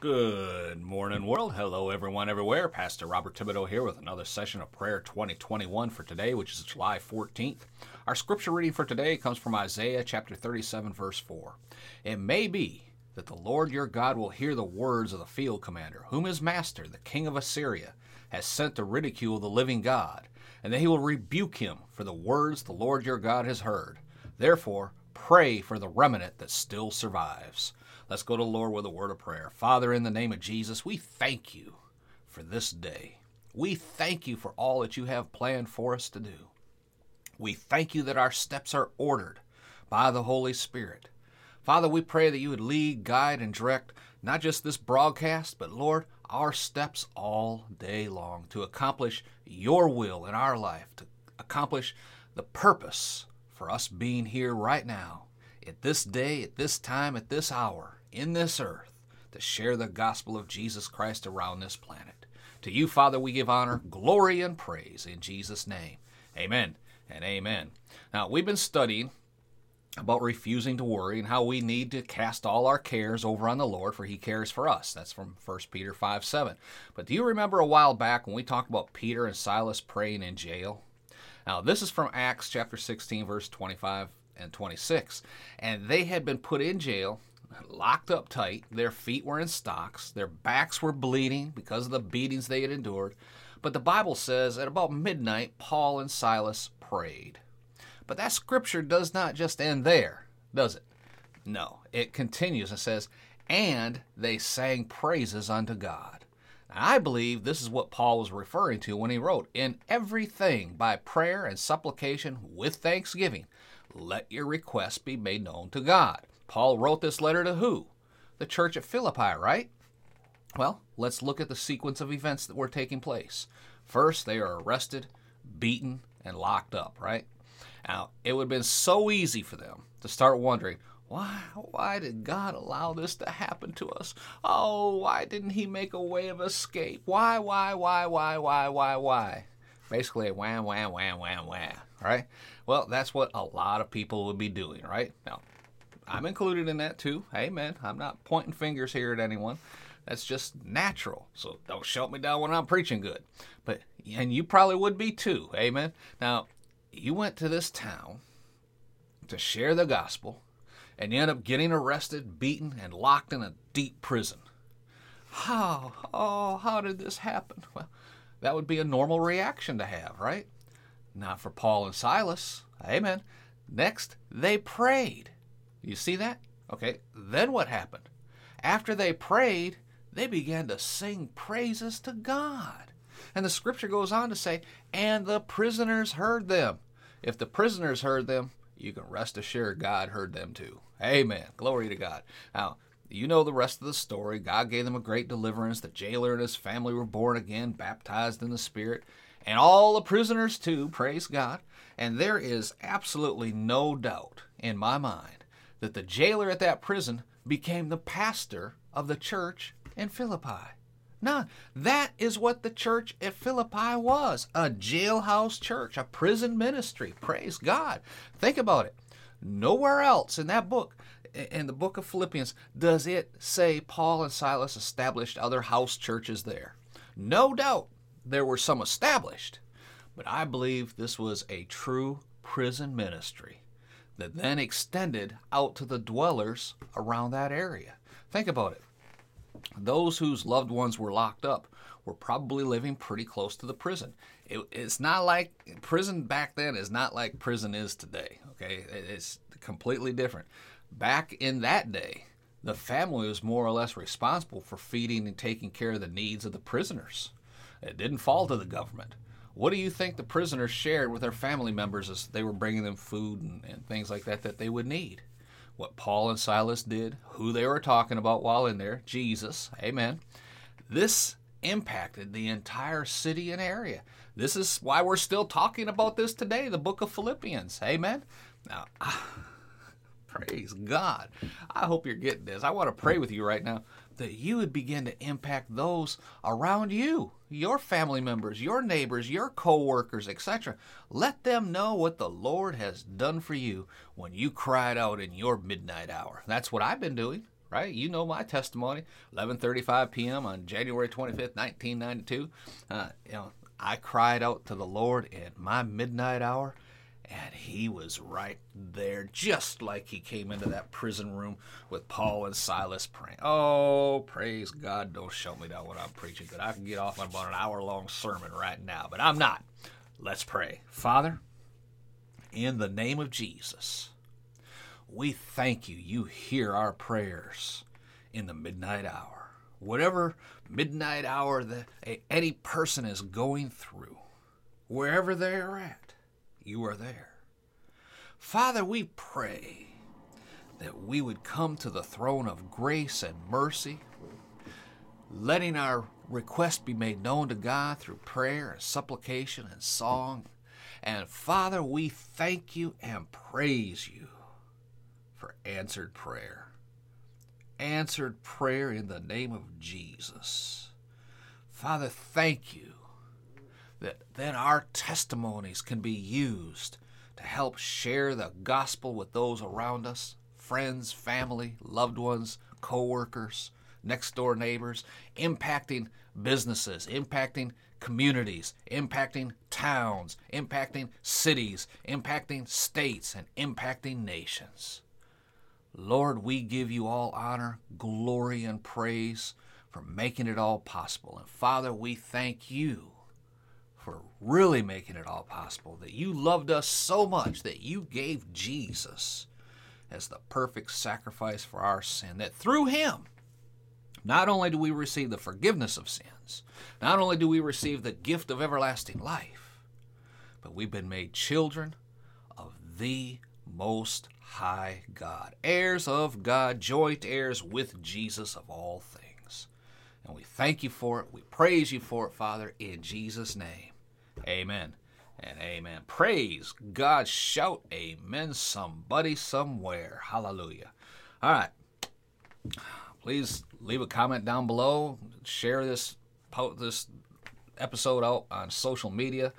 Good morning, world. Hello, everyone, everywhere. Pastor Robert Thibodeau here with another session of Prayer 2021 for today, which is July 14th. Our scripture reading for today comes from Isaiah chapter 37, verse 4. It may be that the Lord your God will hear the words of the field commander, whom his master, the king of Assyria, has sent to ridicule the living God, and that he will rebuke him for the words the Lord your God has heard. Therefore, pray for the remnant that still survives. Let's go to the Lord with a word of prayer. Father, in the name of Jesus, we thank you for this day. We thank you for all that you have planned for us to do. We thank you that our steps are ordered by the Holy Spirit. Father, we pray that you would lead, guide, and direct not just this broadcast, but Lord, our steps all day long to accomplish your will in our life, to accomplish the purpose for us being here right now, at this day, at this time, at this hour in this earth to share the gospel of Jesus Christ around this planet. To you, Father, we give honor, glory, and praise in Jesus' name. Amen and amen. Now, we've been studying about refusing to worry and how we need to cast all our cares over on the Lord, for he cares for us. That's from 1 Peter 5 7. But do you remember a while back when we talked about Peter and Silas praying in jail? Now, this is from Acts chapter 16, verse 25 and 26. And they had been put in jail locked up tight. Their feet were in stocks. Their backs were bleeding because of the beatings they had endured. But the Bible says at about midnight, Paul and Silas prayed. But that scripture does not just end there, does it? No, it continues and says, and they sang praises unto God. Now, I believe this is what Paul was referring to when he wrote, In everything by prayer and supplication with thanksgiving, let your requests be made known to God. Paul wrote this letter to who? The church at Philippi, right? Well, let's look at the sequence of events that were taking place. First, they are arrested, beaten, and locked up, right? Now, it would have been so easy for them to start wondering, why, why did God allow this to happen to us? Oh, why didn't He make a way of escape? Why, why, why, why, why, why, why? Basically, wham, wham, wham, wham, wham, right? Well, that's what a lot of people would be doing, right? Now, I'm included in that too. Amen. I'm not pointing fingers here at anyone. That's just natural. So don't shut me down when I'm preaching good. But and you probably would be too. Amen. Now, you went to this town to share the gospel and you end up getting arrested, beaten, and locked in a deep prison. How? Oh, how did this happen? Well, that would be a normal reaction to have, right? Not for Paul and Silas. Amen. Next, they prayed. You see that? Okay, then what happened? After they prayed, they began to sing praises to God. And the scripture goes on to say, and the prisoners heard them. If the prisoners heard them, you can rest assured God heard them too. Amen. Glory to God. Now, you know the rest of the story. God gave them a great deliverance. The jailer and his family were born again, baptized in the Spirit, and all the prisoners too, praise God. And there is absolutely no doubt in my mind that the jailer at that prison became the pastor of the church in Philippi. No, that is what the church at Philippi was a jailhouse church, a prison ministry. Praise God. Think about it. Nowhere else in that book, in the book of Philippians, does it say Paul and Silas established other house churches there. No doubt there were some established, but I believe this was a true prison ministry that then extended out to the dwellers around that area. Think about it. Those whose loved ones were locked up were probably living pretty close to the prison. It, it's not like prison back then is not like prison is today. Okay, it's completely different. Back in that day, the family was more or less responsible for feeding and taking care of the needs of the prisoners. It didn't fall to the government. What do you think the prisoners shared with their family members as they were bringing them food and, and things like that that they would need? What Paul and Silas did, who they were talking about while in there, Jesus, amen. This impacted the entire city and area. This is why we're still talking about this today, the book of Philippians. Amen. Now, praise God. I hope you're getting this. I want to pray with you right now that you would begin to impact those around you, your family members, your neighbors, your co-workers, etc. Let them know what the Lord has done for you when you cried out in your midnight hour. That's what I've been doing. right? You know my testimony. 11:35 p.m. on January 25th, 1992. Uh, you know, I cried out to the Lord in my midnight hour, and He was right there, just like He came into that prison room with Paul and Silas praying. Oh, praise God! Don't show me that when I'm preaching, but I can get off on about an hour-long sermon right now, but I'm not. Let's pray, Father. In the name of Jesus, we thank you. You hear our prayers in the midnight hour. Whatever midnight hour that any person is going through, wherever they are at, you are there. Father, we pray that we would come to the throne of grace and mercy, letting our request be made known to God through prayer and supplication and song. And Father, we thank you and praise you for answered prayer. Answered prayer in the name of Jesus. Father, thank you that then our testimonies can be used to help share the gospel with those around us friends, family, loved ones, co workers, next door neighbors, impacting businesses, impacting communities, impacting towns, impacting cities, impacting states, and impacting nations. Lord, we give you all honor, glory, and praise for making it all possible. And Father, we thank you for really making it all possible, that you loved us so much that you gave Jesus as the perfect sacrifice for our sin, that through him, not only do we receive the forgiveness of sins, not only do we receive the gift of everlasting life, but we've been made children of the Most High God, heirs of God, joint heirs with Jesus of all things. And we thank you for it. We praise you for it, Father, in Jesus' name. Amen and amen. Praise God. Shout amen, somebody, somewhere. Hallelujah. All right. Please leave a comment down below. Share this this episode out on social media.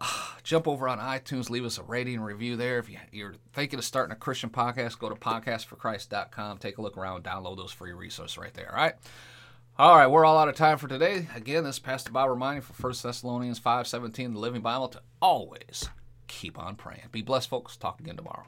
Jump over on iTunes, leave us a rating and review there. If you're thinking of starting a Christian podcast, go to podcastforchrist.com. Take a look around, download those free resources right there. All right. All right, we're all out of time for today. Again, this is Pastor Bob reminding for 1 Thessalonians 5.17, the Living Bible, to always keep on praying. Be blessed, folks. Talk again tomorrow.